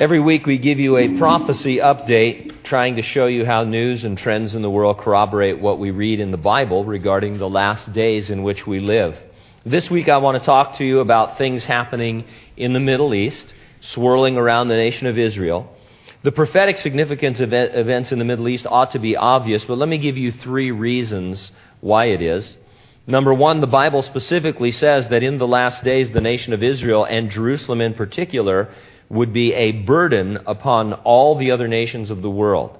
Every week we give you a prophecy update trying to show you how news and trends in the world corroborate what we read in the Bible regarding the last days in which we live. This week I want to talk to you about things happening in the Middle East, swirling around the nation of Israel. The prophetic significance of events in the Middle East ought to be obvious, but let me give you three reasons why it is. Number one, the Bible specifically says that in the last days, the nation of Israel and Jerusalem in particular would be a burden upon all the other nations of the world.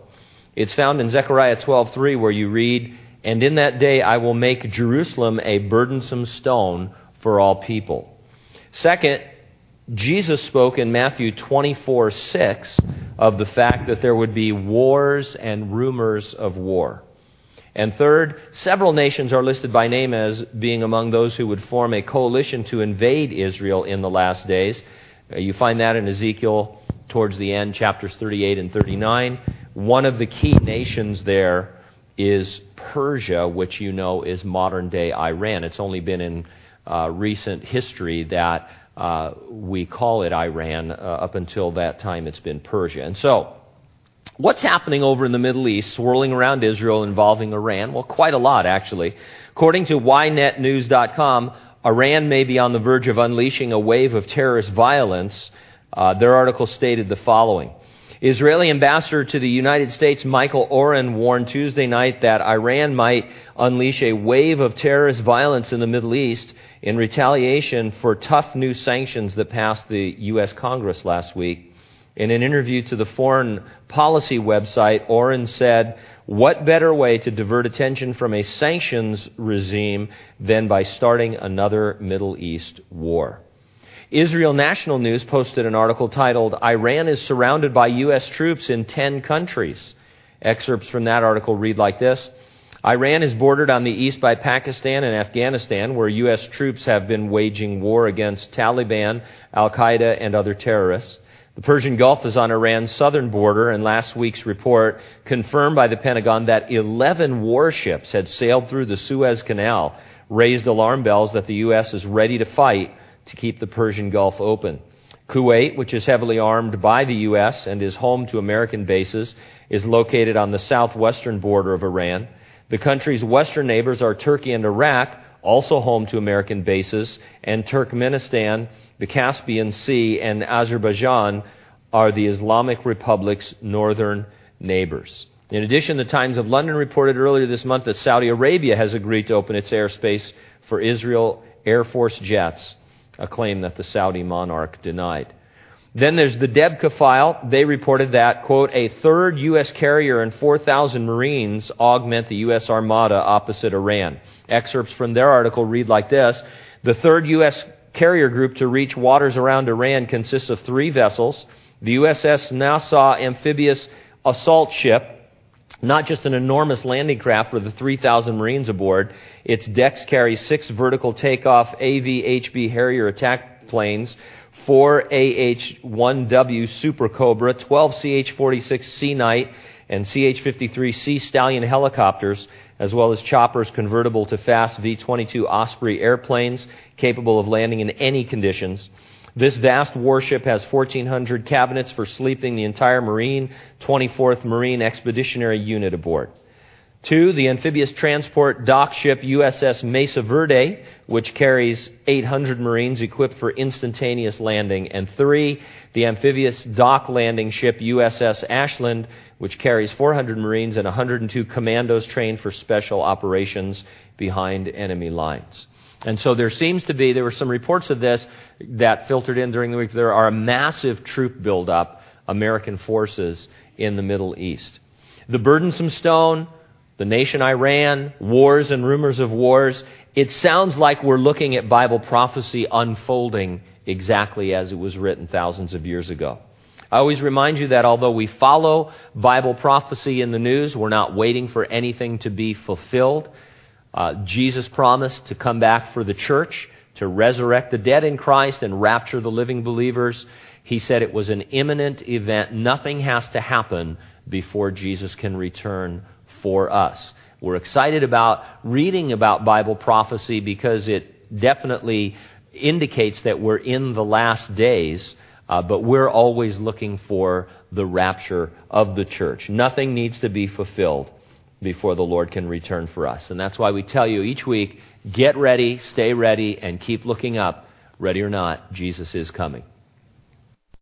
It's found in Zechariah 12:3 where you read, "And in that day I will make Jerusalem a burdensome stone for all people." Second, Jesus spoke in Matthew 24:6 of the fact that there would be wars and rumors of war. And third, several nations are listed by name as being among those who would form a coalition to invade Israel in the last days. Uh, you find that in Ezekiel towards the end, chapters 38 and 39. One of the key nations there is Persia, which you know is modern day Iran. It's only been in uh, recent history that uh, we call it Iran. Uh, up until that time, it's been Persia. And so, what's happening over in the Middle East, swirling around Israel, involving Iran? Well, quite a lot, actually. According to YNetNews.com, Iran may be on the verge of unleashing a wave of terrorist violence. Uh, their article stated the following Israeli ambassador to the United States, Michael Oren, warned Tuesday night that Iran might unleash a wave of terrorist violence in the Middle East in retaliation for tough new sanctions that passed the U.S. Congress last week. In an interview to the Foreign Policy website, Oren said, what better way to divert attention from a sanctions regime than by starting another Middle East war? Israel National News posted an article titled, Iran is surrounded by U.S. troops in 10 countries. Excerpts from that article read like this Iran is bordered on the east by Pakistan and Afghanistan, where U.S. troops have been waging war against Taliban, Al Qaeda, and other terrorists. The Persian Gulf is on Iran's southern border, and last week's report confirmed by the Pentagon that 11 warships had sailed through the Suez Canal raised alarm bells that the U.S. is ready to fight to keep the Persian Gulf open. Kuwait, which is heavily armed by the U.S. and is home to American bases, is located on the southwestern border of Iran. The country's western neighbors are Turkey and Iraq, also home to American bases, and Turkmenistan, the Caspian Sea, and Azerbaijan are the Islamic Republic's northern neighbors. In addition, the Times of London reported earlier this month that Saudi Arabia has agreed to open its airspace for Israel Air Force jets, a claim that the Saudi monarch denied. Then there's the Debka file. They reported that, quote, a third U.S. carrier and 4,000 Marines augment the U.S. Armada opposite Iran. Excerpts from their article read like this The third U.S. carrier group to reach waters around Iran consists of three vessels the USS Nassau amphibious assault ship, not just an enormous landing craft with the 3,000 Marines aboard. Its decks carry six vertical takeoff AV-8B Harrier attack planes, four AH-1W Super Cobra, 12 CH-46 Sea Knight, and CH-53 Sea Stallion helicopters, as well as choppers convertible to fast V-22 Osprey airplanes capable of landing in any conditions. This vast warship has 1,400 cabinets for sleeping the entire Marine 24th Marine Expeditionary Unit aboard. Two, the amphibious transport dock ship USS Mesa Verde, which carries 800 Marines equipped for instantaneous landing. And three, the amphibious dock landing ship USS Ashland, which carries 400 Marines and 102 commandos trained for special operations behind enemy lines. And so there seems to be, there were some reports of this that filtered in during the week. There are a massive troop buildup, American forces in the Middle East. The burdensome stone, the nation Iran, wars and rumors of wars. It sounds like we're looking at Bible prophecy unfolding exactly as it was written thousands of years ago. I always remind you that although we follow Bible prophecy in the news, we're not waiting for anything to be fulfilled. Uh, Jesus promised to come back for the church, to resurrect the dead in Christ and rapture the living believers. He said it was an imminent event. Nothing has to happen before Jesus can return for us. We're excited about reading about Bible prophecy because it definitely indicates that we're in the last days. Uh, but we're always looking for the rapture of the church. Nothing needs to be fulfilled before the Lord can return for us. And that's why we tell you each week get ready, stay ready, and keep looking up. Ready or not, Jesus is coming.